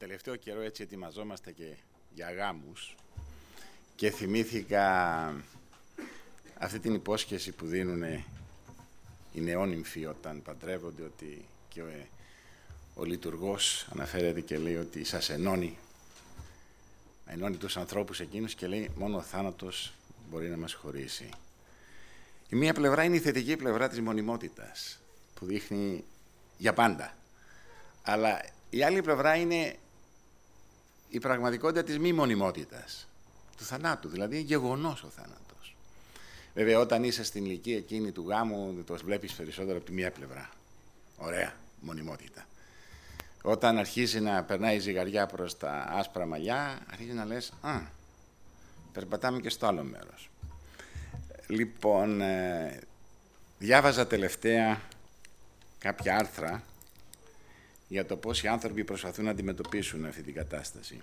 τελευταίο καιρό έτσι ετοιμαζόμαστε και για γάμους και θυμήθηκα αυτή την υπόσχεση που δίνουν οι νεόνυμφοι όταν παντρεύονται ότι και ο, ο λειτουργός αναφέρεται και λέει ότι σας ενώνει ενώνει τους ανθρώπους εκείνους και λέει μόνο ο θάνατος μπορεί να μας χωρίσει. Η μία πλευρά είναι η θετική πλευρά της μονιμότητας που δείχνει για πάντα. Αλλά η άλλη πλευρά είναι η πραγματικότητα της μη μονιμότητας, του θανάτου, δηλαδή είναι γεγονός ο θάνατος. Βέβαια, όταν είσαι στην ηλικία εκείνη του γάμου, το βλέπεις περισσότερο από τη μία πλευρά. Ωραία, μονιμότητα. Όταν αρχίζει να περνάει η ζυγαριά προς τα άσπρα μαλλιά, αρχίζει να λες, α, περπατάμε και στο άλλο μέρος. Λοιπόν, ε, διάβαζα τελευταία κάποια άρθρα για το πώς οι άνθρωποι προσπαθούν να αντιμετωπίσουν αυτή την κατάσταση.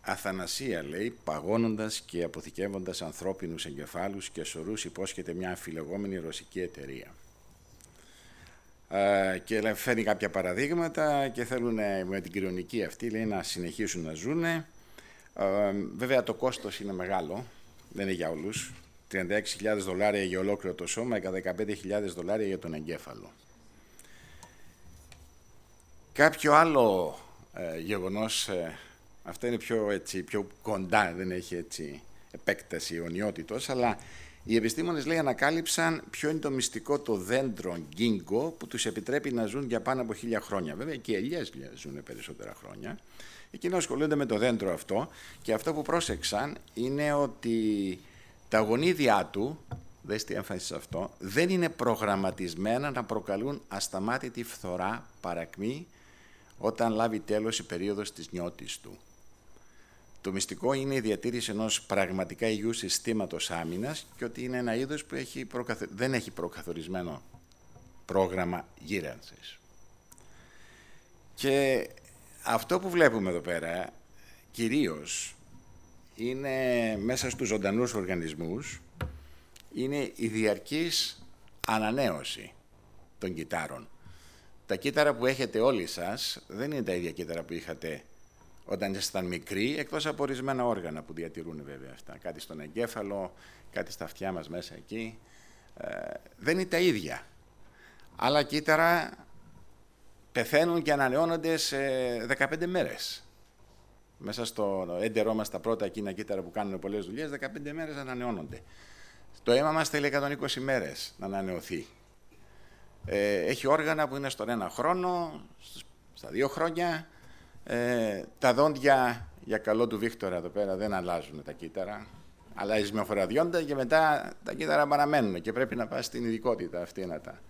Αθανασία, λέει, παγώνοντας και αποθηκεύοντας ανθρώπινους εγκεφάλους και σωρούς υπόσχεται μια αμφιλεγόμενη ρωσική εταιρεία. Ε, και φέρνει κάποια παραδείγματα και θέλουν με την κοινωνική αυτή λέει, να συνεχίσουν να ζουν. Ε, βέβαια το κόστος είναι μεγάλο, δεν είναι για όλους. 36.000 δολάρια για ολόκληρο το σώμα και 15.000 δολάρια για τον εγκέφαλο. Κάποιο άλλο ε, γεγονός, ε, αυτό είναι πιο, έτσι, πιο κοντά, δεν έχει έτσι επέκταση αιωνιότητος, αλλά οι επιστήμονες λέει ανακάλυψαν ποιο είναι το μυστικό το δέντρο γκίνγκο που τους επιτρέπει να ζουν για πάνω από χίλια χρόνια. Βέβαια και οι ελιές ζουν περισσότερα χρόνια. Εκείνοι ασχολούνται με το δέντρο αυτό και αυτό που πρόσεξαν είναι ότι τα γονίδια του, δες τι έμφαση σε αυτό, δεν είναι προγραμματισμένα να προκαλούν ασταμάτητη φθορά, παρακμή, όταν λάβει τέλος η περίοδος της νιώτης του. Το μυστικό είναι η διατήρηση ενός πραγματικά υγιού συστήματος άμυνας και ότι είναι ένα είδος που έχει δεν έχει προκαθορισμένο πρόγραμμα γύρανσης. Και αυτό που βλέπουμε εδώ πέρα, κυρίως, είναι μέσα στους ζωντανούς οργανισμούς, είναι η διαρκής ανανέωση των κυτάρων. Τα κύτταρα που έχετε όλοι σας δεν είναι τα ίδια κύτταρα που είχατε όταν ήσασταν μικροί, εκτός από ορισμένα όργανα που διατηρούν βέβαια αυτά. Κάτι στον εγκέφαλο, κάτι στα αυτιά μας μέσα εκεί. Ε, δεν είναι τα ίδια. Άλλα κύτταρα πεθαίνουν και ανανεώνονται σε 15 μέρες. Μέσα στο έντερό μας τα πρώτα εκείνα κύτταρα που κάνουν πολλές δουλειές, 15 μέρες ανανεώνονται. Το αίμα μας θέλει 120 μέρες να ανανεωθεί. Ε, έχει όργανα που είναι στον ένα χρόνο, στα δύο χρόνια. Ε, τα δόντια, για καλό του Βίκτορα εδώ πέρα, δεν αλλάζουν τα κύτταρα. Αλλάζει μια φορά διόντα και μετά τα κύτταρα παραμένουν και πρέπει να πας στην ειδικότητα αυτή να τα,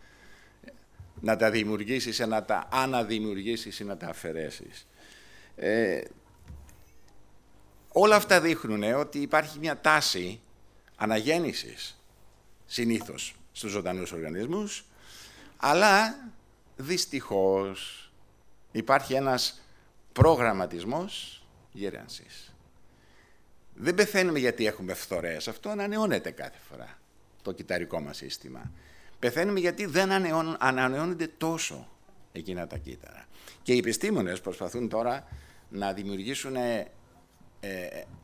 να τα δημιουργήσεις, να τα αναδημιουργήσεις ή να τα αφαιρέσεις. Ε, όλα αυτά δείχνουν ότι υπάρχει μια τάση αναγέννησης συνήθως στους ζωντανούς οργανισμούς αλλά δυστυχώς υπάρχει ένας προγραμματισμός γέρανσης. Δεν πεθαίνουμε γιατί έχουμε φθορές. Αυτό ανανεώνεται κάθε φορά το κυταρικό μας σύστημα. Πεθαίνουμε γιατί δεν ανανεώνονται τόσο εκείνα τα κύτταρα. Και οι επιστήμονες προσπαθούν τώρα να δημιουργήσουν, ε,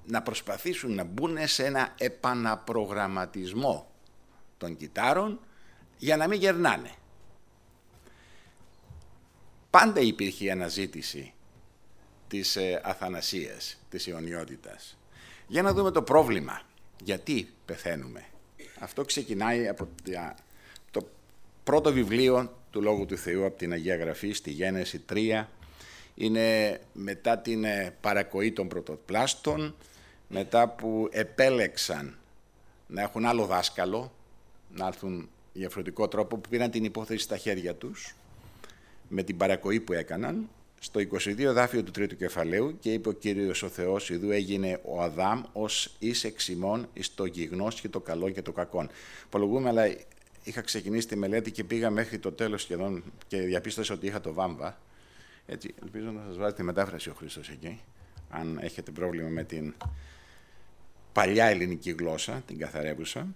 να προσπαθήσουν να μπουν σε ένα επαναπρογραμματισμό των κυτάρων για να μην γερνάνε πάντα υπήρχε η αναζήτηση της ε, αθανασίας, της αιωνιότητας. Για να δούμε το πρόβλημα. Γιατί πεθαίνουμε. Αυτό ξεκινάει από το πρώτο βιβλίο του Λόγου του Θεού από την Αγία Γραφή στη Γένεση 3. Είναι μετά την ε, παρακοή των πρωτοπλάστων, μετά που επέλεξαν να έχουν άλλο δάσκαλο, να έρθουν διαφορετικό τρόπο, που πήραν την υπόθεση στα χέρια τους με την παρακοή που έκαναν στο 22 δάφιο του τρίτου κεφαλαίου και είπε ο Κύριος ο Θεός «Ιδού έγινε ο Αδάμ ως εις εξημών εις το γιγνός και το καλό και το κακόν». Απολογούμε, αλλά είχα ξεκινήσει τη μελέτη και πήγα μέχρι το τέλος σχεδόν και διαπίστωσα ότι είχα το βάμβα. Έτσι, ελπίζω να σας βάζει τη μετάφραση ο Χρήστος εκεί, αν έχετε πρόβλημα με την παλιά ελληνική γλώσσα, την καθαρεύουσα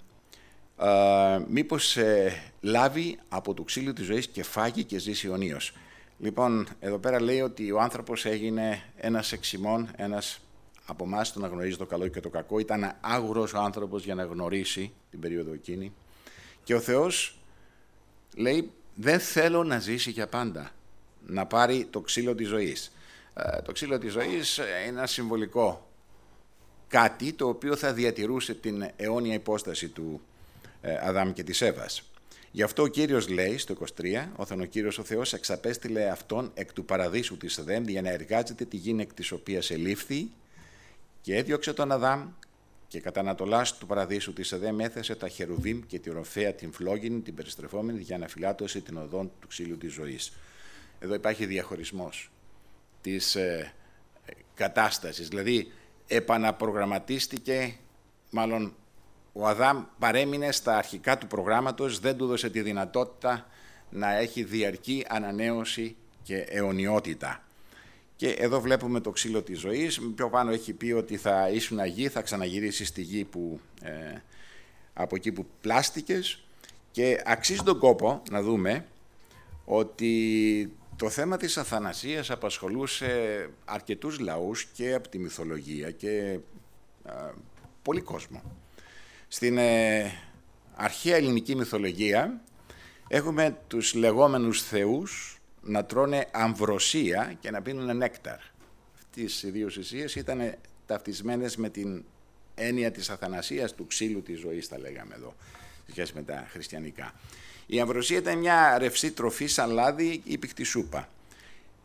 μήπως ε, λάβει από το ξύλο της ζωής και φάγει και ζήσει αιωνίως. Λοιπόν, εδώ πέρα λέει ότι ο άνθρωπος έγινε ένας εξημών, ένας από εμάς το να γνωρίζει το καλό και το κακό. Ήταν άγουρος ο άνθρωπος για να γνωρίσει την περίοδο εκείνη. Και ο Θεός λέει δεν θέλω να ζήσει για πάντα, να πάρει το ξύλο της ζωής. Ε, το ξύλο της ζωής είναι ένα συμβολικό κάτι το οποίο θα διατηρούσε την αιώνια υπόσταση του ε, Αδάμ και της Εύας. Γι' αυτό ο Κύριος λέει στο 23, όταν ο Κύριος ο Θεός εξαπέστειλε αυτόν εκ του παραδείσου της Εδέμ για να εργάζεται τη γη εκ της οποίας ελήφθη και έδιωξε τον Αδάμ και κατά Ανατολάς του παραδείσου της Εδέμ έθεσε τα χερουβίμ και τη ροφέα την φλόγινη, την περιστρεφόμενη για να φυλάτωσε την οδόν του ξύλου της ζωής. Εδώ υπάρχει διαχωρισμός της ε, κατάστασης, δηλαδή επαναπρογραμματίστηκε, μάλλον ο Αδάμ παρέμεινε στα αρχικά του προγράμματος, δεν του δώσε τη δυνατότητα να έχει διαρκή ανανέωση και αιωνιότητα. Και εδώ βλέπουμε το ξύλο της ζωής. Πιο πάνω έχει πει ότι θα ήσουν γη, θα ξαναγυρίσει στη γη που, ε, από εκεί που πλάστηκες. Και αξίζει τον κόπο να δούμε ότι το θέμα της αθανασίας απασχολούσε αρκετούς λαούς και από τη μυθολογία και ε, πολύ κόσμο. Στην ε, αρχαία ελληνική μυθολογία έχουμε τους λεγόμενους θεούς να τρώνε αμβροσία και να πίνουν νέκταρ. Αυτές οι δύο ουσίες ήταν ταυτισμένες με την έννοια της αθανασίας του ξύλου της ζωής, τα λέγαμε εδώ, σχέση με τα χριστιανικά. Η αμβροσία ήταν μια ρευσή τροφή σαν λάδι ή πικτη σούπα.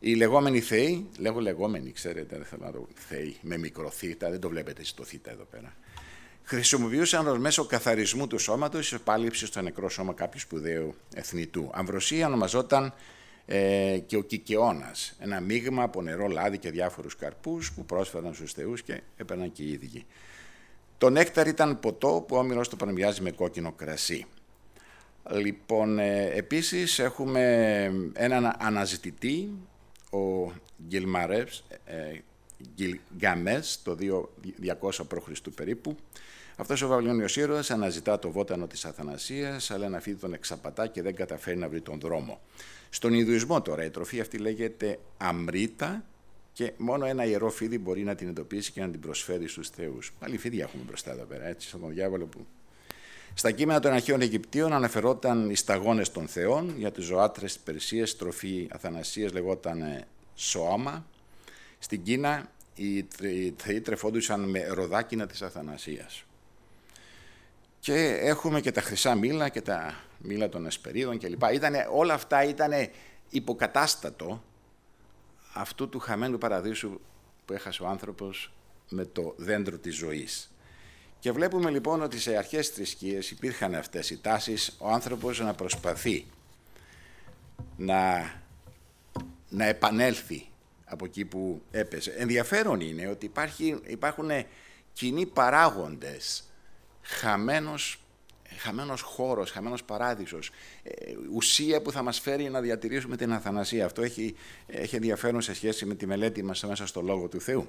Οι λεγόμενοι θεοί, λέγω λεγόμενοι, ξέρετε, δεν θέλω να το θεοί, με μικροθήτα, δεν το βλέπετε στο θήτα εδώ πέρα χρησιμοποιούσαν ως μέσο καθαρισμού του σώματος η επάλυψη στο νεκρό σώμα κάποιου σπουδαίου εθνητού. Αμβροσία ονομαζόταν ε, και ο Κικαιώνας, ένα μείγμα από νερό, λάδι και διάφορους καρπούς που πρόσφεραν στους θεούς και έπαιρναν και οι ίδιοι. Το νέκταρ ήταν ποτό που όμοιρος το πανεμοιάζει με κόκκινο κρασί. Λοιπόν, ε, επίσης έχουμε έναν αναζητητή, ο Γκυλμαρεύς, ε, Γκυλγκαμές, το 200 π.Χ. περίπου, αυτός ο Βαβυλώνιο ήρωας αναζητά το βότανο της Αθανασίας, αλλά ένα φίδι τον εξαπατά και δεν καταφέρει να βρει τον δρόμο. Στον Ινδουισμό τώρα η τροφή αυτή λέγεται αμρίτα και μόνο ένα ιερό φίδι μπορεί να την εντοπίσει και να την προσφέρει στους θεούς. Πάλι φίδια έχουμε μπροστά εδώ πέρα, έτσι, σαν τον διάβολο που. Στα κείμενα των αρχαίων Αιγυπτίων αναφερόταν οι σταγόνες των θεών, για τους ζωάτρες της Περσίας, τροφή Αθανασίας λεγόταν ε, σώμα. Στην Κίνα οι θεοί τρεφόντουσαν με ροδάκινα της Αθανασίας. Και έχουμε και τα χρυσά μήλα και τα μήλα των εσπερίδων κλπ. Ήτανε, όλα αυτά ήταν υποκατάστατο αυτού του χαμένου παραδείσου που έχασε ο άνθρωπος με το δέντρο της ζωής. Και βλέπουμε λοιπόν ότι σε αρχές θρησκείες υπήρχαν αυτές οι τάσεις, ο άνθρωπος να προσπαθεί να, να επανέλθει από εκεί που έπεσε. Ενδιαφέρον είναι ότι υπάρχει, υπάρχουν κοινοί παράγοντες χαμένος, χαμένος χώρος, χαμένος παράδεισος, ε, ουσία που θα μας φέρει να διατηρήσουμε την αθανασία. Αυτό έχει, έχει ενδιαφέρον σε σχέση με τη μελέτη μας μέσα στο Λόγο του Θεού.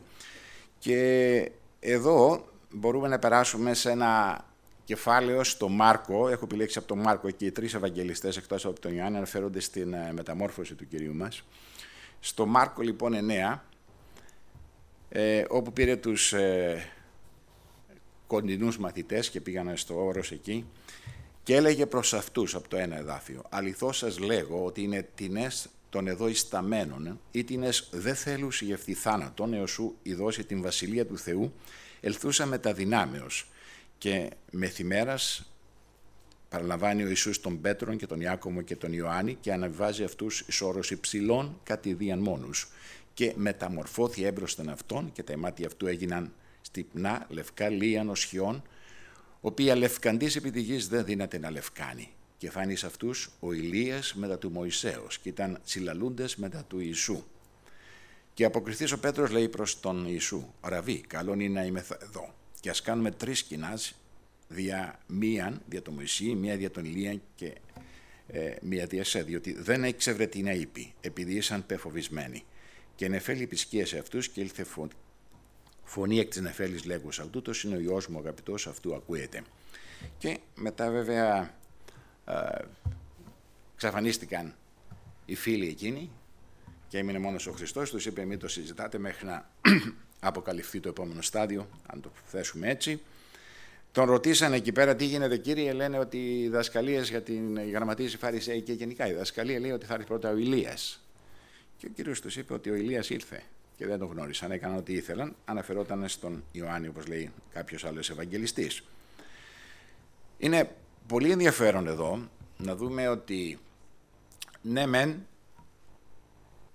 Και εδώ μπορούμε να περάσουμε σε ένα κεφάλαιο στο Μάρκο, έχω επιλέξει από τον Μάρκο και οι τρεις Ευαγγελιστές εκτός από τον Ιωάννη αναφέρονται στην ε, μεταμόρφωση του Κυρίου μας. Στο Μάρκο λοιπόν 9, ε, όπου πήρε τους ε, κοντινούς μαθητές και πήγανε στο όρος εκεί και έλεγε προς αυτούς από το ένα εδάφιο «Αληθώς σας λέγω ότι είναι τινές των εδώ ισταμένων ή τινές δεν θέλουν συγευθεί θάνατον έως σου η δώσει την βασιλεία του Θεού ελθούσα με τα δυνάμεως και μεθημέρας παραλαμβάνει ο Ιησούς τον Πέτρον και τον Ιάκωμο και τον Ιωάννη και αναβιβάζει αυτούς εις όρος υψηλών κατηδίαν μόνους και μεταμορφώθη έμπροσθεν αυτών και τα μάτια αυτού έγιναν στυπνά, λευκά, λίαν οσχιών, οποία λευκαντής επί τη γης δεν δύναται να λευκάνει. Και φάνει σε αυτούς ο Ηλίας μετά του Μωυσέως και ήταν συλλαλούντες μετά του Ιησού. Και αποκριθής ο Πέτρος λέει προς τον Ιησού, «Ραβή, καλό είναι να είμαι εδώ και ας κάνουμε τρεις κοινάς δια μίαν, δια τον Μωυσή, μία δια τον Ηλία και ε, μία δια σε, διότι δεν έξευρε τι να είπε, επειδή ήσαν πεφοβισμένοι. Και νεφέλη επισκία σε αυτούς και ήλθε φωνή εκ της νεφέλης λέγουσα, τούτος είναι ο Υιός μου αγαπητός, αυτού ακούεται. Και μετά βέβαια ε, ξαφανίστηκαν οι φίλοι εκείνοι και έμεινε μόνος ο Χριστός, τους είπε μην το συζητάτε μέχρι να αποκαλυφθεί το επόμενο στάδιο, αν το θέσουμε έτσι. Τον ρωτήσανε εκεί πέρα τι γίνεται κύριε, λένε ότι οι δασκαλίες για την γραμματεία Φαρισαίοι και γενικά η δασκαλία λέει ότι θα έρθει πρώτα ο Ηλίας. Και ο κύριος τους είπε ότι ο Ηλίας ήρθε και δεν τον γνώρισαν, έκαναν ό,τι ήθελαν, αναφερόταν στον Ιωάννη όπως λέει κάποιος άλλος Ευαγγελιστής. Είναι πολύ ενδιαφέρον εδώ να δούμε ότι ναι μεν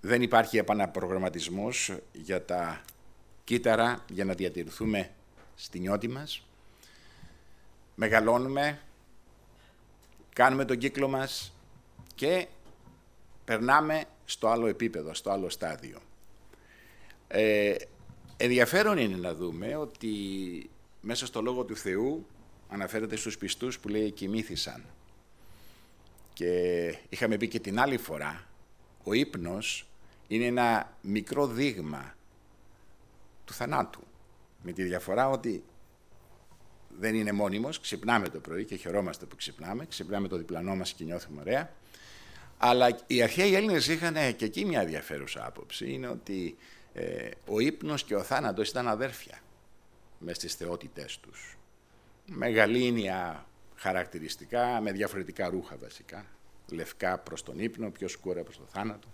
δεν υπάρχει επαναπρογραμματισμός για τα κύτταρα για να διατηρηθούμε στη νιώτη μας. Μεγαλώνουμε, κάνουμε τον κύκλο μας και περνάμε στο άλλο επίπεδο, στο άλλο στάδιο. Ε, ενδιαφέρον είναι να δούμε ότι μέσα στο Λόγο του Θεού αναφέρεται στους πιστούς που λέει «κοιμήθησαν». Και είχαμε πει και την άλλη φορά, ο ύπνος είναι ένα μικρό δείγμα του θανάτου. Με τη διαφορά ότι δεν είναι μόνιμος, ξυπνάμε το πρωί και χαιρόμαστε που ξυπνάμε, ξυπνάμε το διπλανό μας και νιώθουμε ωραία. Αλλά οι αρχαίοι Έλληνες είχαν και εκεί μια ενδιαφέρουσα άποψη, είναι ότι ε, ο ύπνος και ο θάνατος ήταν αδέρφια μες στις θεότητές τους. Μεγαλήνια χαρακτηριστικά, με διαφορετικά ρούχα βασικά. Λευκά προς τον ύπνο, πιο σκούρα προς το θάνατο.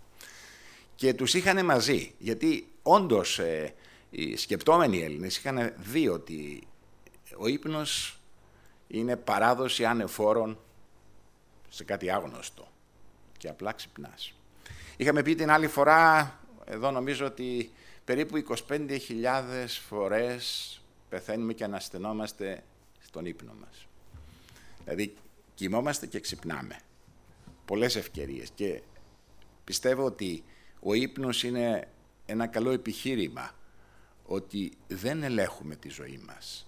Και τους είχαν μαζί, γιατί όντως ε, οι σκεπτόμενοι Έλληνες είχαν δει ότι ο ύπνος είναι παράδοση ανεφόρων σε κάτι άγνωστο και απλά ξυπνάς. Είχαμε πει την άλλη φορά, εδώ νομίζω ότι περίπου 25.000 φορές πεθαίνουμε και αναστενόμαστε στον ύπνο μας. Δηλαδή κοιμόμαστε και ξυπνάμε. Πολλές ευκαιρίες και πιστεύω ότι ο ύπνος είναι ένα καλό επιχείρημα ότι δεν ελέγχουμε τη ζωή μας.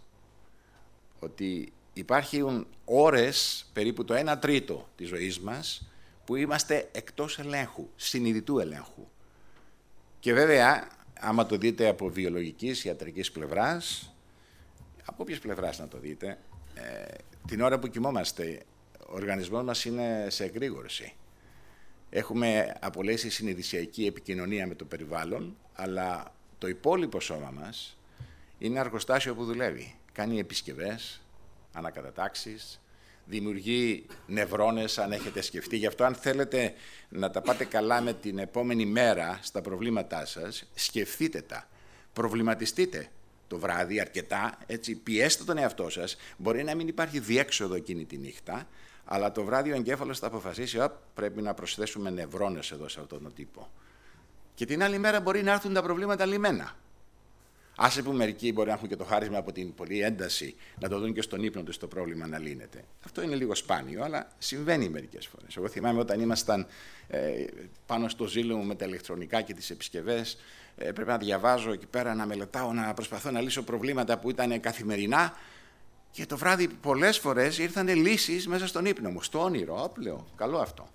Ότι υπάρχουν ώρες, περίπου το 1 τρίτο της ζωής μας, που είμαστε εκτός ελέγχου, συνειδητού ελέγχου. Και βέβαια, άμα το δείτε από βιολογικής, ιατρικής πλευράς, από όποιες πλευράς να το δείτε, ε, την ώρα που κοιμόμαστε, ο οργανισμός μας είναι σε εγρήγορση. Έχουμε απολέσει συνειδησιακή επικοινωνία με το περιβάλλον, αλλά το υπόλοιπο σώμα μας είναι αργοστάσιο που δουλεύει. Κάνει επισκευές, ανακατατάξεις, δημιουργεί νευρώνες αν έχετε σκεφτεί. Γι' αυτό αν θέλετε να τα πάτε καλά με την επόμενη μέρα στα προβλήματά σας, σκεφτείτε τα. Προβληματιστείτε το βράδυ αρκετά, έτσι, πιέστε τον εαυτό σας. Μπορεί να μην υπάρχει διέξοδο εκείνη τη νύχτα, αλλά το βράδυ ο εγκέφαλος θα αποφασίσει ότι πρέπει να προσθέσουμε νευρώνες εδώ σε αυτόν τον τύπο. Και την άλλη μέρα μπορεί να έρθουν τα προβλήματα λιμένα. Άσε που μερικοί μπορεί να έχουν και το χάρισμα από την πολλή ένταση να το δουν και στον ύπνο τους το πρόβλημα να λύνεται. Αυτό είναι λίγο σπάνιο, αλλά συμβαίνει μερικές φορές. Εγώ θυμάμαι όταν ήμασταν ε, πάνω στο ζήλο μου με τα ηλεκτρονικά και τις επισκευές, ε, πρέπει να διαβάζω εκεί πέρα, να μελετάω, να προσπαθώ να λύσω προβλήματα που ήταν καθημερινά. Και το βράδυ πολλές φορές ήρθαν λύσεις μέσα στον ύπνο μου, στο όνειρο. Όπλαιο, καλό αυτό.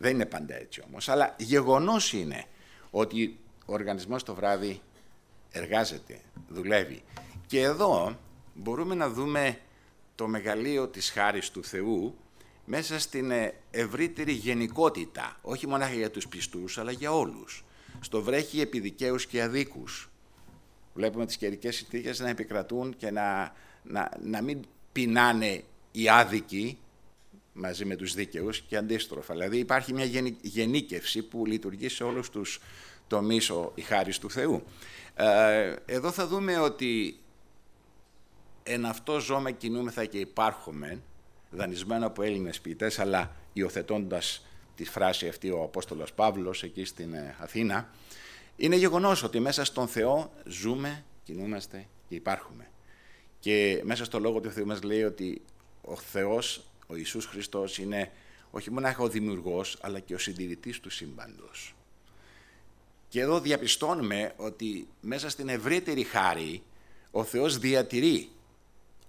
Δεν είναι πάντα έτσι όμως. Αλλά γεγονός είναι ότι ο οργανισμός το βράδυ εργάζεται, δουλεύει. Και εδώ μπορούμε να δούμε το μεγαλείο της χάρης του Θεού μέσα στην ε, ευρύτερη γενικότητα, όχι μόνο για τους πιστούς, αλλά για όλους. Στο βρέχει επιδικαίους και αδίκους. Βλέπουμε τις καιρικές συνθήκες να επικρατούν και να, να, να μην πεινάνε οι άδικοι μαζί με τους δίκαιους και αντίστροφα. Δηλαδή υπάρχει μια γενίκευση που λειτουργεί σε όλους τους τομείς η χάρη του Θεού. Ε, εδώ θα δούμε ότι εν αυτό ζώμε κινούμεθα και υπάρχουμε, δανεισμένο από Έλληνες ποιητές, αλλά υιοθετώντας τη φράση αυτή ο Απόστολος Παύλος εκεί στην ε, Αθήνα, είναι γεγονός ότι μέσα στον Θεό ζούμε, κινούμαστε και υπάρχουμε. Και μέσα στο Λόγο του Θεού μας λέει ότι ο Θεός, ο Ιησούς Χριστός, είναι όχι μόνο ο δημιουργός, αλλά και ο συντηρητής του σύμπαντος. Και εδώ διαπιστώνουμε ότι μέσα στην ευρύτερη χάρη ο Θεός διατηρεί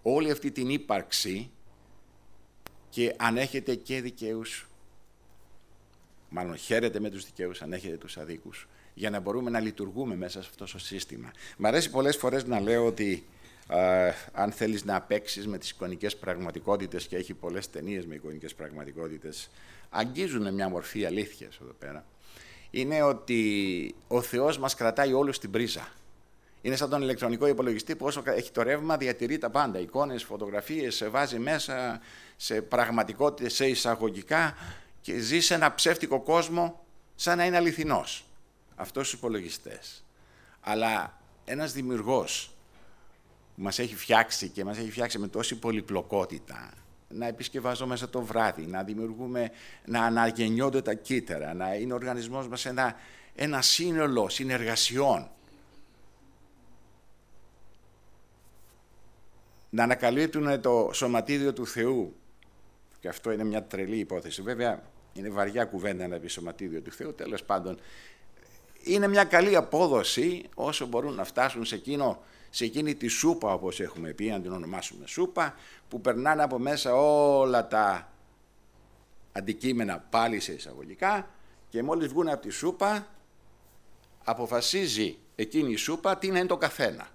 όλη αυτή την ύπαρξη και ανέχεται και δικαίους, μάλλον χαίρεται με τους δικαίους, ανέχεται τους αδίκους, για να μπορούμε να λειτουργούμε μέσα σε αυτό το σύστημα. Μ' αρέσει πολλές φορές να λέω ότι αν θέλεις να παίξεις με τις εικονικές πραγματικότητες και έχει πολλές ταινίες με εικονικές πραγματικότητες, αγγίζουν μια μορφή αλήθειας εδώ πέρα είναι ότι ο Θεός μας κρατάει όλους στην πρίζα. Είναι σαν τον ηλεκτρονικό υπολογιστή που όσο έχει το ρεύμα διατηρεί τα πάντα. Εικόνες, φωτογραφίες, σε βάζει μέσα σε πραγματικότητες, σε εισαγωγικά και ζει σε ένα ψεύτικο κόσμο σαν να είναι αληθινός. Αυτός στους υπολογιστές. Αλλά ένας δημιουργός που μας έχει φτιάξει και μας έχει φτιάξει με τόση πολυπλοκότητα, να επισκευαζόμαστε το βράδυ, να δημιουργούμε, να αναγεννιόνται τα κύτταρα, να είναι ο οργανισμός μας ένα, ένα σύνολο συνεργασιών. Να ανακαλύπτουν το σωματίδιο του Θεού. Και αυτό είναι μια τρελή υπόθεση. Βέβαια, είναι βαριά κουβέντα να πει σωματίδιο του Θεού. Τέλος πάντων, είναι μια καλή απόδοση όσο μπορούν να φτάσουν σε, εκείνο, σε εκείνη τη σούπα, όπως έχουμε πει, αν την ονομάσουμε σούπα, που περνάνε από μέσα όλα τα αντικείμενα πάλι σε εισαγωγικά και μόλις βγουν από τη σούπα αποφασίζει εκείνη η σούπα τι να είναι το καθένα.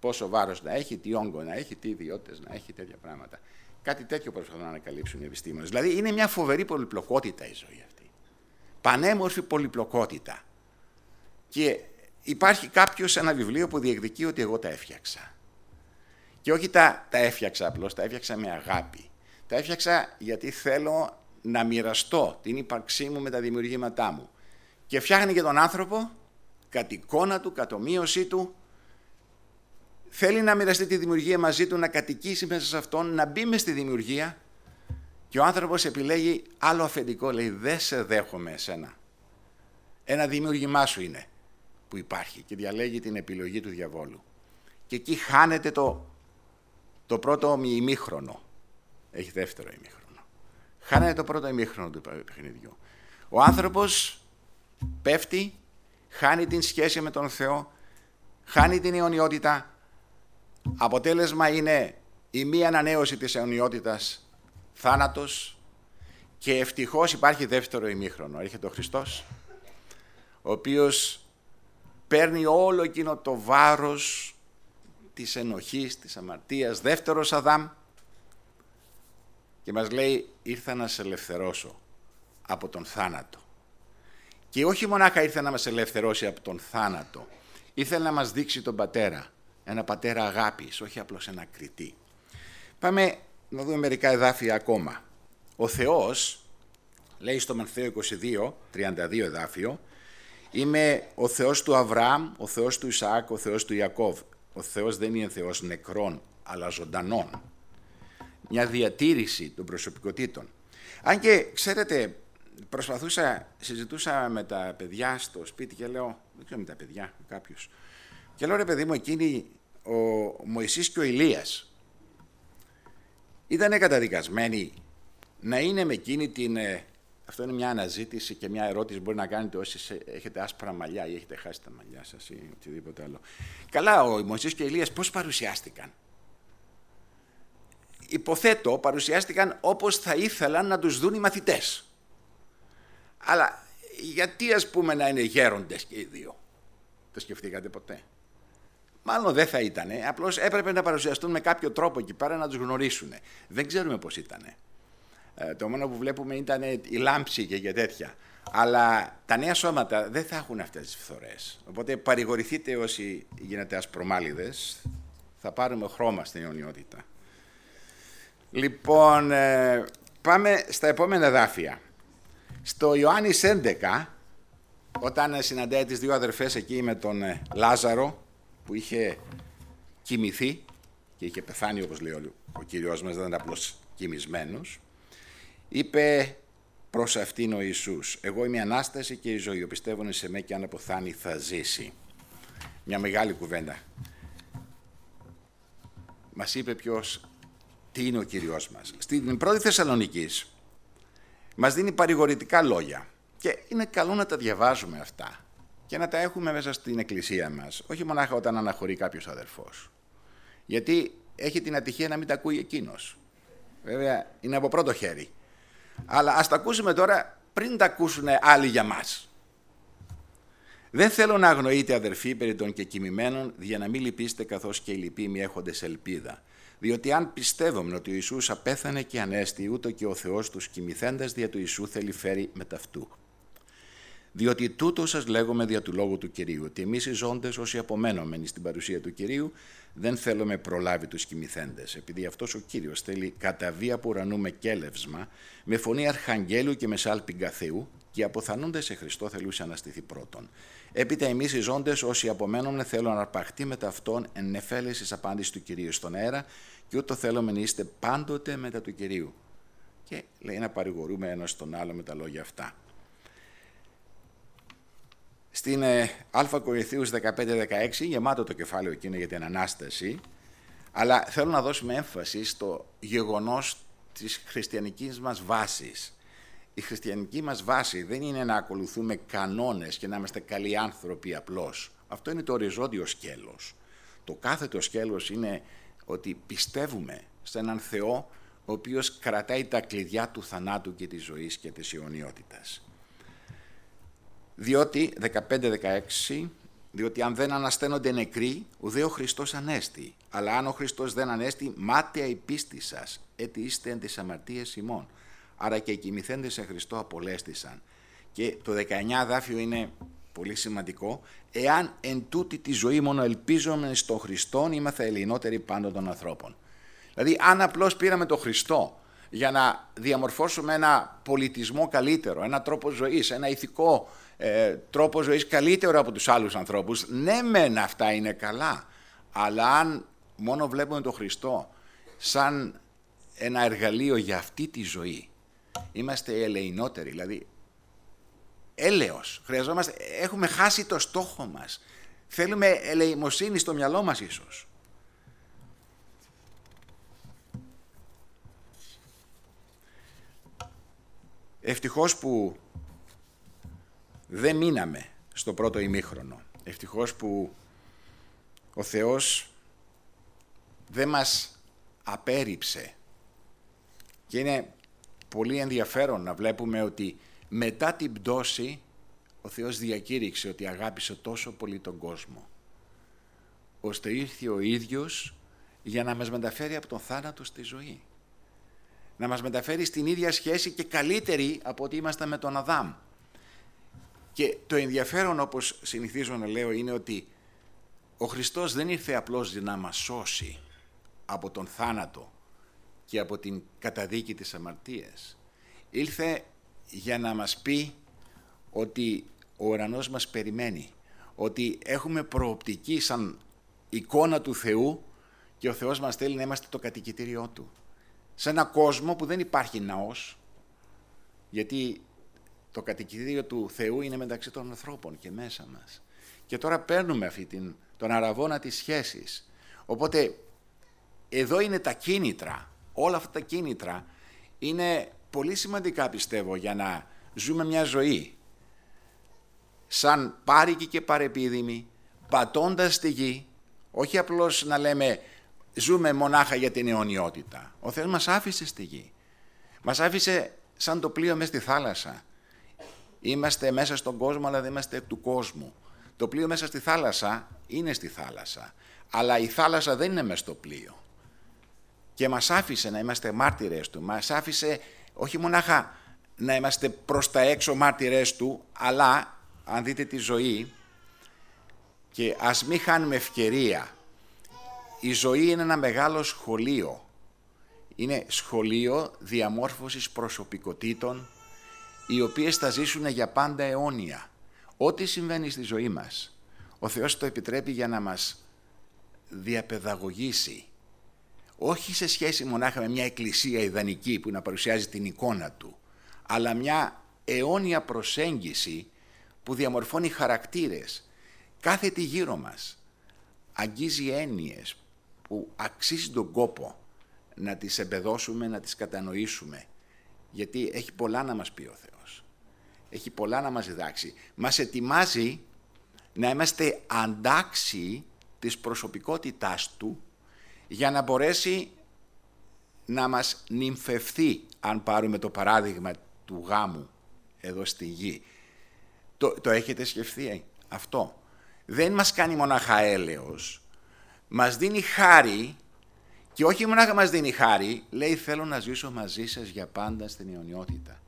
Πόσο βάρος να έχει, τι όγκο να έχει, τι ιδιότητες να έχει, τέτοια πράγματα. Κάτι τέτοιο προσπαθούν να ανακαλύψουν οι επιστήμονες. Δηλαδή είναι μια φοβερή πολυπλοκότητα η ζωή αυτή. Πανέμορφη πολυπλοκότητα. Και υπάρχει κάποιος σε ένα βιβλίο που διεκδικεί ότι εγώ τα έφτιαξα. Και όχι τα, τα έφτιαξα απλώς, τα έφτιαξα με αγάπη. Τα έφτιαξα γιατί θέλω να μοιραστώ την ύπαρξή μου με τα δημιουργήματά μου. Και φτιάχνει και τον άνθρωπο, κατ' εικόνα του, κατ' ομοίωσή του, θέλει να μοιραστεί τη δημιουργία μαζί του, να κατοικήσει μέσα σε αυτόν, να μπει μες στη δημιουργία και ο άνθρωπος επιλέγει άλλο αφεντικό, λέει δεν σε δέχομαι εσένα. Ένα δημιουργημά σου είναι που υπάρχει και διαλέγει την επιλογή του διαβόλου. Και εκεί χάνεται το, το πρώτο ημίχρονο. Έχει δεύτερο ημίχρονο. Χάνεται το πρώτο ημίχρονο του παιχνιδιού. Ο άνθρωπος πέφτει, χάνει την σχέση με τον Θεό, χάνει την αιωνιότητα. Αποτέλεσμα είναι η μία ανανέωση της αιωνιότητας, θάνατος και ευτυχώς υπάρχει δεύτερο ημίχρονο. Έρχεται ο Χριστός, ο οποίος παίρνει όλο εκείνο το βάρος της ενοχής, της αμαρτίας, δεύτερος Αδάμ και μας λέει ήρθα να σε ελευθερώσω από τον θάνατο. Και όχι μονάχα ήρθε να μας ελευθερώσει από τον θάνατο, ήθελε να μας δείξει τον πατέρα, ένα πατέρα αγάπης, όχι απλώς ένα κριτή. Πάμε να δούμε μερικά εδάφια ακόμα. Ο Θεός, λέει στο Μανθαίο 22, 32 εδάφιο, Είμαι ο Θεός του Αβραάμ, ο Θεός του Ισαάκ, ο Θεός του Ιακώβ. Ο Θεός δεν είναι Θεός νεκρών, αλλά ζωντανών. Μια διατήρηση των προσωπικότητων. Αν και, ξέρετε, προσπαθούσα, συζητούσα με τα παιδιά στο σπίτι και λέω, δεν ξέρω με τα παιδιά, κάποιο. Και λέω, ρε παιδί μου, εκείνη ο Μωυσής και ο Ηλίας ήταν καταδικασμένοι να είναι με εκείνη την ε, αυτό είναι μια αναζήτηση και μια ερώτηση που μπορεί να κάνετε όσοι έχετε άσπρα μαλλιά ή έχετε χάσει τα μαλλιά σας ή οτιδήποτε άλλο. Καλά, ο Μωυσής και ο Ηλίας πώς παρουσιάστηκαν; Υποθέτω παρουσιάστηκαν όπως θα ήθελαν να τους δουν οι μαθητές. Αλλά γιατί ας πούμε να είναι γέροντες και οι δύο; Το σκεφτήκατε ποτέ; Μάλλον δεν θα ήταν. Απλώς έπρεπε να παρουσιαστούν με κάποιο τρόπο εκεί πέρα να τους γνωρίσουν. Δεν ξέρουμε πώς ήτανε. Ε, το μόνο που βλέπουμε ήταν η λάμψη και, τέτοια. Αλλά τα νέα σώματα δεν θα έχουν αυτές τις φθορές. Οπότε παρηγορηθείτε όσοι γίνετε ασπρομάλιδες. Θα πάρουμε χρώμα στην αιωνιότητα. Λοιπόν, ε, πάμε στα επόμενα δάφια. Στο Ιωάννης 11, όταν συναντάει τις δύο αδερφές εκεί με τον ε, Λάζαρο, που είχε κοιμηθεί και είχε πεθάνει, όπως λέει ο, ο Κύριος μας, δεν ήταν απλώς κοιμισμένος, είπε προς αυτήν ο Ιησούς «Εγώ είμαι η Ανάσταση και η ζωή, ο πιστεύων σε με και αν αποθάνει θα ζήσει». Μια μεγάλη κουβέντα. Μας είπε ποιος, τι είναι ο Κύριος μας. Στην πρώτη Θεσσαλονικής μας δίνει παρηγορητικά λόγια και είναι καλό να τα διαβάζουμε αυτά και να τα έχουμε μέσα στην εκκλησία μας, όχι μονάχα όταν αναχωρεί κάποιος αδερφός. Γιατί έχει την ατυχία να μην τα ακούει εκείνος. Βέβαια, είναι από πρώτο χέρι. Αλλά ας τα ακούσουμε τώρα πριν τα ακούσουν άλλοι για μας. Δεν θέλω να αγνοείτε αδερφοί περί των κεκοιμημένων για να μην λυπήσετε καθώς και οι λυποί μη έχοντες ελπίδα. Διότι αν πιστεύουμε ότι ο Ιησούς απέθανε και ανέστη, ούτω και ο Θεός τους κοιμηθέντας δια του Ιησού θέλει φέρει με ταυτού. Διότι τούτο σας λέγουμε δια του λόγου του Κυρίου, ότι εμείς οι ζώντες όσοι απομένομενοι στην παρουσία του Κυρίου δεν θέλουμε προλάβει τους κοιμηθέντες, επειδή αυτός ο Κύριος θέλει κατά βία που ουρανού με κέλευσμα, με φωνή αρχαγγέλου και με σάλπιγγα Θεού, και οι αποθανούντες σε Χριστό θελούσε αναστηθεί πρώτον. Έπειτα εμείς οι ζώντες, όσοι απομένουν, θέλω να αρπαχτεί με αυτόν εν νεφέλεση απάντησης του κυρίου στον αέρα, και ούτω θέλουμε να είστε πάντοτε μετά του κυρίου. Και λέει να παρηγορούμε ένα τον άλλο με τα λόγια αυτά. Στην ε, Α Κορινθίους 15-16, γεμάτο το κεφάλαιο εκείνο για την Ανάσταση, αλλά θέλω να δώσουμε έμφαση στο γεγονός της χριστιανικής μας βάσης η χριστιανική μας βάση δεν είναι να ακολουθούμε κανόνες και να είμαστε καλοί άνθρωποι απλώς. Αυτό είναι το οριζόντιο σκέλος. Το κάθετο σκέλος είναι ότι πιστεύουμε σε έναν Θεό ο οποίος κρατάει τα κλειδιά του θανάτου και της ζωής και της αιωνιότητας. Διότι, 15-16, διότι αν δεν ανασταίνονται νεκροί, ουδέ ο Χριστός ανέστη. Αλλά αν ο Χριστός δεν ανέστη, μάταια η πίστη σας, έτι είστε εν τις αμαρτίες ημών άρα και οι κοιμηθέντες σε Χριστό απολέστησαν. Και το 19 δάφιο είναι πολύ σημαντικό. Εάν εν τούτη τη ζωή μόνο ελπίζομαι στον Χριστό, είμαστε ελληνότεροι πάντων των ανθρώπων. Δηλαδή, αν απλώς πήραμε τον Χριστό για να διαμορφώσουμε ένα πολιτισμό καλύτερο, ένα τρόπο ζωής, ένα ηθικό ε, τρόπο ζωής καλύτερο από τους άλλους ανθρώπους, ναι, μεν αυτά είναι καλά. Αλλά αν μόνο βλέπουμε τον Χριστό σαν ένα εργαλείο για αυτή τη ζωή, είμαστε ελεηνότεροι, δηλαδή έλεος. Χρειαζόμαστε, έχουμε χάσει το στόχο μας. Θέλουμε ελεημοσύνη στο μυαλό μας ίσως. Ευτυχώς που δεν μείναμε στο πρώτο ημίχρονο. Ευτυχώς που ο Θεός δεν μας απέριψε. Και είναι πολύ ενδιαφέρον να βλέπουμε ότι μετά την πτώση ο Θεός διακήρυξε ότι αγάπησε τόσο πολύ τον κόσμο ώστε ήρθε ο ίδιος για να μας μεταφέρει από τον θάνατο στη ζωή. Να μας μεταφέρει στην ίδια σχέση και καλύτερη από ότι ήμασταν με τον Αδάμ. Και το ενδιαφέρον όπως συνηθίζω να λέω είναι ότι ο Χριστός δεν ήρθε απλώς για να μας σώσει από τον θάνατο και από την καταδίκη της αμαρτίας. Ήλθε για να μας πει ότι ο ουρανός μας περιμένει, ότι έχουμε προοπτική σαν εικόνα του Θεού και ο Θεός μας θέλει να είμαστε το κατοικητήριό Του. Σε ένα κόσμο που δεν υπάρχει ναός, γιατί το κατοικητήριο του Θεού είναι μεταξύ των ανθρώπων και μέσα μας. Και τώρα παίρνουμε αυτή την, τον αραβόνα της σχέσης. Οπότε εδώ είναι τα κίνητρα όλα αυτά τα κίνητρα είναι πολύ σημαντικά πιστεύω για να ζούμε μια ζωή σαν πάρικη και παρεπίδημη, πατώντας τη γη, όχι απλώς να λέμε ζούμε μονάχα για την αιωνιότητα. Ο Θεός μας άφησε στη γη. Μας άφησε σαν το πλοίο μέσα στη θάλασσα. Είμαστε μέσα στον κόσμο αλλά δεν είμαστε εκ του κόσμου. Το πλοίο μέσα στη θάλασσα είναι στη θάλασσα. Αλλά η θάλασσα δεν είναι μέσα στο πλοίο και μας άφησε να είμαστε μάρτυρες του. Μας άφησε όχι μονάχα να είμαστε προς τα έξω μάρτυρες του, αλλά αν δείτε τη ζωή και ας μην χάνουμε ευκαιρία. Η ζωή είναι ένα μεγάλο σχολείο. Είναι σχολείο διαμόρφωσης προσωπικότητων οι οποίες θα ζήσουν για πάντα αιώνια. Ό,τι συμβαίνει στη ζωή μας, ο Θεός το επιτρέπει για να μας διαπαιδαγωγήσει, όχι σε σχέση μονάχα με μια εκκλησία ιδανική που να παρουσιάζει την εικόνα του, αλλά μια αιώνια προσέγγιση που διαμορφώνει χαρακτήρες. Κάθε τι γύρω μας αγγίζει έννοιες που αξίζει τον κόπο να τις εμπεδώσουμε, να τις κατανοήσουμε, γιατί έχει πολλά να μας πει ο Θεός. Έχει πολλά να μας διδάξει. Μας ετοιμάζει να είμαστε αντάξιοι της προσωπικότητάς Του για να μπορέσει να μας νυμφευθεί, αν πάρουμε το παράδειγμα του γάμου εδώ στη γη. Το, το έχετε σκεφτεί αυτό; Δεν μας κάνει μονάχα έλεος, μας δίνει χάρη και όχι μονάχα μας δίνει χάρη, λέει θέλω να ζήσω μαζί σας για πάντα στην αιωνιότητα.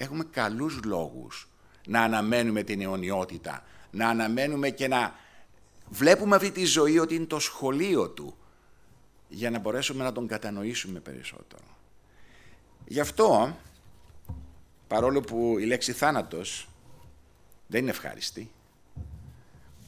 Έχουμε καλούς λόγους να αναμένουμε την αιωνιότητα, να αναμένουμε και να βλέπουμε αυτή τη ζωή ότι είναι το σχολείο του, για να μπορέσουμε να τον κατανοήσουμε περισσότερο. Γι' αυτό, παρόλο που η λέξη θάνατος δεν είναι ευχάριστη,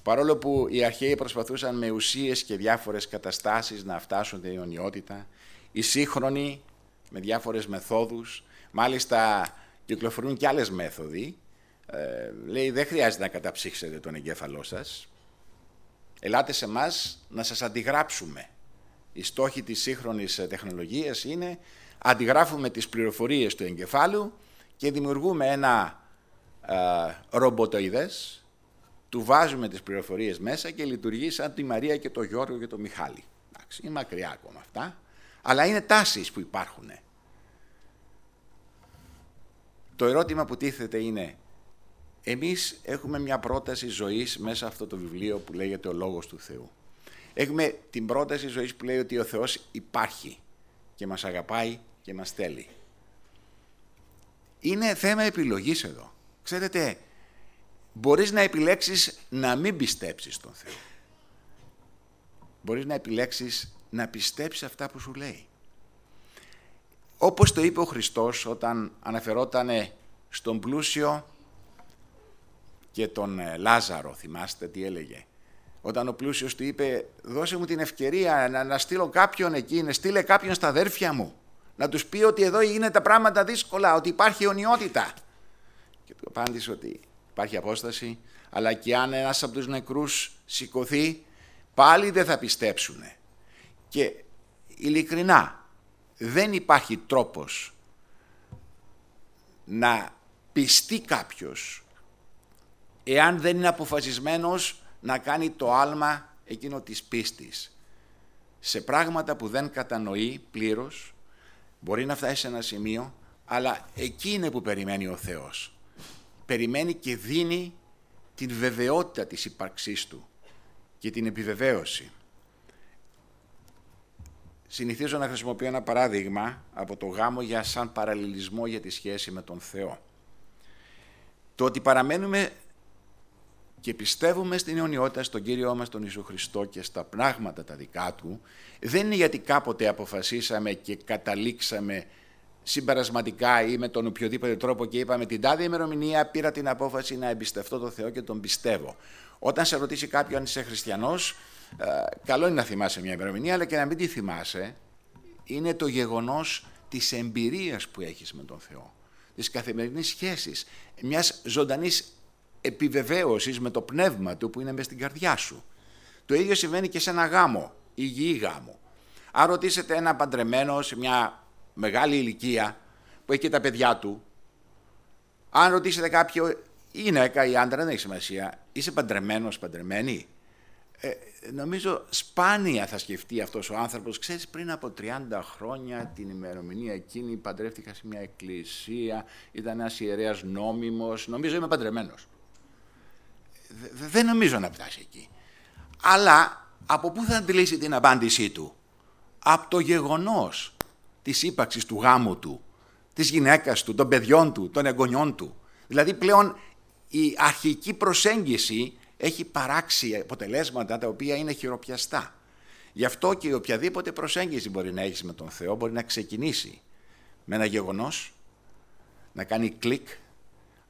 παρόλο που οι αρχαίοι προσπαθούσαν με ουσίες και διάφορες καταστάσεις να φτάσουν την αιωνιότητα, οι σύγχρονοι με διάφορες μεθόδους, μάλιστα κυκλοφορούν και άλλες μέθοδοι, ε, λέει δεν χρειάζεται να καταψύξετε τον εγκέφαλό σας, ελάτε σε εμάς να σας αντιγράψουμε. Οι στόχοι της σύγχρονης τεχνολογίας είναι αντιγράφουμε τις πληροφορίες του εγκεφάλου και δημιουργούμε ένα ε, ρομποτοειδές, του βάζουμε τις πληροφορίες μέσα και λειτουργεί σαν τη Μαρία και το Γιώργο και το Μιχάλη. Εντάξει, είναι μακριά ακόμα αυτά, αλλά είναι τάσεις που υπάρχουν. Το ερώτημα που τίθεται είναι, εμείς έχουμε μια πρόταση ζωής μέσα αυτό το βιβλίο που λέγεται «Ο Λόγος του Θεού». Έχουμε την πρόταση ζωής που λέει ότι ο Θεός υπάρχει και μας αγαπάει και μας θέλει. Είναι θέμα επιλογής εδώ. Ξέρετε, μπορείς να επιλέξεις να μην πιστέψεις τον Θεό. Μπορείς να επιλέξεις να πιστέψεις αυτά που σου λέει. Όπως το είπε ο Χριστός όταν αναφερόταν στον πλούσιο και τον ε, Λάζαρο, θυμάστε τι έλεγε. Όταν ο πλούσιος του είπε, δώσε μου την ευκαιρία να, να στείλω κάποιον εκεί, να στείλε κάποιον στα αδέρφια μου, να τους πει ότι εδώ είναι τα πράγματα δύσκολα, ότι υπάρχει αιωνιότητα. Και του απάντησε ότι υπάρχει απόσταση, αλλά και αν ένας από τους νεκρούς σηκωθεί, πάλι δεν θα πιστέψουν. Και ειλικρινά, δεν υπάρχει τρόπος να πιστεί κάποιος εάν δεν είναι αποφασισμένος να κάνει το άλμα εκείνο της πίστης σε πράγματα που δεν κατανοεί πλήρως, μπορεί να φτάσει σε ένα σημείο, αλλά εκεί είναι που περιμένει ο Θεός. Περιμένει και δίνει την βεβαιότητα της ύπαρξής Του και την επιβεβαίωση. Συνηθίζω να χρησιμοποιώ ένα παράδειγμα από το γάμο για σαν παραλληλισμό για τη σχέση με τον Θεό. Το ότι παραμένουμε και πιστεύουμε στην αιωνιότητα, στον Κύριό μας τον Ιησού Χριστό και στα πράγματα τα δικά Του, δεν είναι γιατί κάποτε αποφασίσαμε και καταλήξαμε συμπερασματικά ή με τον οποιοδήποτε τρόπο και είπαμε την τάδε ημερομηνία πήρα την απόφαση να εμπιστευτώ τον Θεό και τον πιστεύω. Όταν σε ρωτήσει κάποιο αν είσαι χριστιανός, ε, καλό είναι να θυμάσαι μια ημερομηνία, αλλά και να μην τη θυμάσαι, είναι το γεγονός της εμπειρίας που έχεις με τον Θεό, της καθημερινής σχέσης, μιας ζωντανής επιβεβαίωσης με το πνεύμα του που είναι μέσα στην καρδιά σου. Το ίδιο συμβαίνει και σε ένα γάμο, υγιή γάμο. Αν ρωτήσετε ένα παντρεμένο σε μια μεγάλη ηλικία που έχει και τα παιδιά του, αν ρωτήσετε κάποιο ή γυναίκα ή άντρα, δεν έχει σημασία, είσαι παντρεμένος, παντρεμένη, ε, νομίζω σπάνια θα σκεφτεί αυτός ο άνθρωπος. Ξέρεις, πριν από 30 χρόνια την ημερομηνία εκείνη παντρεύτηκα σε μια εκκλησία, ήταν ένας ιερέας νόμιμος, νομίζω είμαι παντρεμένος δεν νομίζω να φτάσει εκεί. Αλλά από πού θα αντιλήσει την απάντησή του; Από το γεγονός της ύπαρξης του γάμου του, της γυναίκας του, των παιδιών του, των εγγονιών του. Δηλαδή πλέον η αρχική προσέγγιση έχει παράξει αποτελέσματα τα οποία είναι χειροπιαστά. Γι' αυτό και οποιαδήποτε προσέγγιση μπορεί να έχεις με τον Θεό μπορεί να ξεκινήσει με ένα γεγονός, να κάνει κλικ,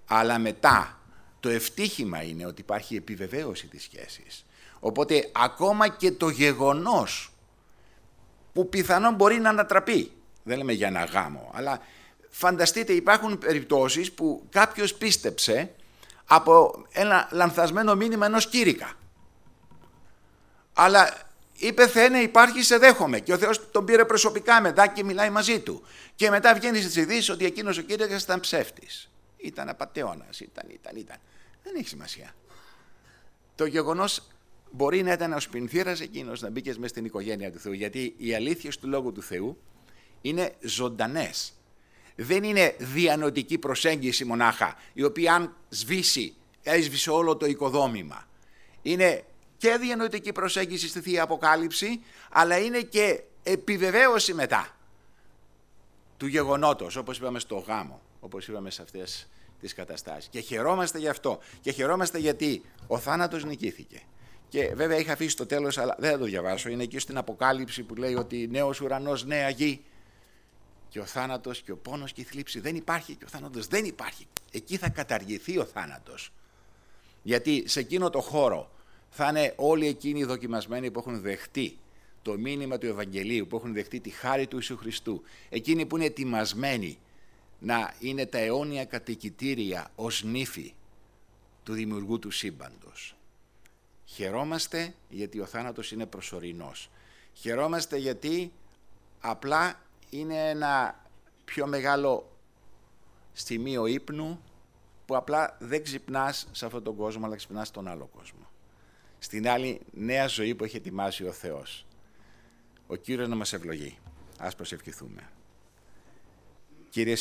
αλλά μετά το ευτύχημα είναι ότι υπάρχει επιβεβαίωση της σχέσης. Οπότε ακόμα και το γεγονός που πιθανόν μπορεί να ανατραπεί, δεν λέμε για ένα γάμο, αλλά φανταστείτε υπάρχουν περιπτώσεις που κάποιος πίστεψε από ένα λανθασμένο μήνυμα ενός κήρυκα. Αλλά είπε Θεέ υπάρχει σε δέχομαι και ο Θεός τον πήρε προσωπικά μετά και μιλάει μαζί του. Και μετά βγαίνει στις ειδήσεις ότι εκείνος ο κήρυκας ήταν ψεύτης. Ήταν απαταιώνας, ήταν, ήταν, ήταν. Δεν έχει σημασία. Το γεγονός μπορεί να ήταν ο σπινθήρα εκείνος να μπήκες μέσα στην οικογένεια του Θεού, γιατί οι αλήθειες του λόγου του Θεού είναι ζωντανές. Δεν είναι διανοητική προσέγγιση μονάχα, η οποία αν σβήσει, έσβησε όλο το οικοδόμημα. Είναι και διανοητική προσέγγιση στη Θεία Αποκάλυψη, αλλά είναι και επιβεβαίωση μετά του γεγονότος, όπως είπαμε στο γάμο, όπως είπαμε σε αυτές τις καταστάσεις. Και χαιρόμαστε γι' αυτό. Και χαιρόμαστε γιατί ο θάνατος νικήθηκε. Και βέβαια είχα αφήσει το τέλος, αλλά δεν θα το διαβάσω. Είναι εκεί στην Αποκάλυψη που λέει ότι νέος ουρανός, νέα γη. Και ο θάνατος και ο πόνος και η θλίψη δεν υπάρχει. Και ο θάνατος δεν υπάρχει. Εκεί θα καταργηθεί ο θάνατος. Γιατί σε εκείνο το χώρο θα είναι όλοι εκείνοι οι δοκιμασμένοι που έχουν δεχτεί το μήνυμα του Ευαγγελίου, που έχουν δεχτεί τη χάρη του Ιησού Χριστού. Εκείνοι που είναι ετοιμασμένοι να είναι τα αιώνια κατοικητήρια ως νύφη του δημιουργού του σύμπαντος. Χαιρόμαστε γιατί ο θάνατος είναι προσωρινός. Χαιρόμαστε γιατί απλά είναι ένα πιο μεγάλο στιγμίο ύπνου που απλά δεν ξυπνάς σε αυτόν τον κόσμο, αλλά ξυπνάς στον άλλο κόσμο. Στην άλλη νέα ζωή που έχει ετοιμάσει ο Θεός. Ο Κύριος να μας ευλογεί. Ας προσευχηθούμε. Κύριε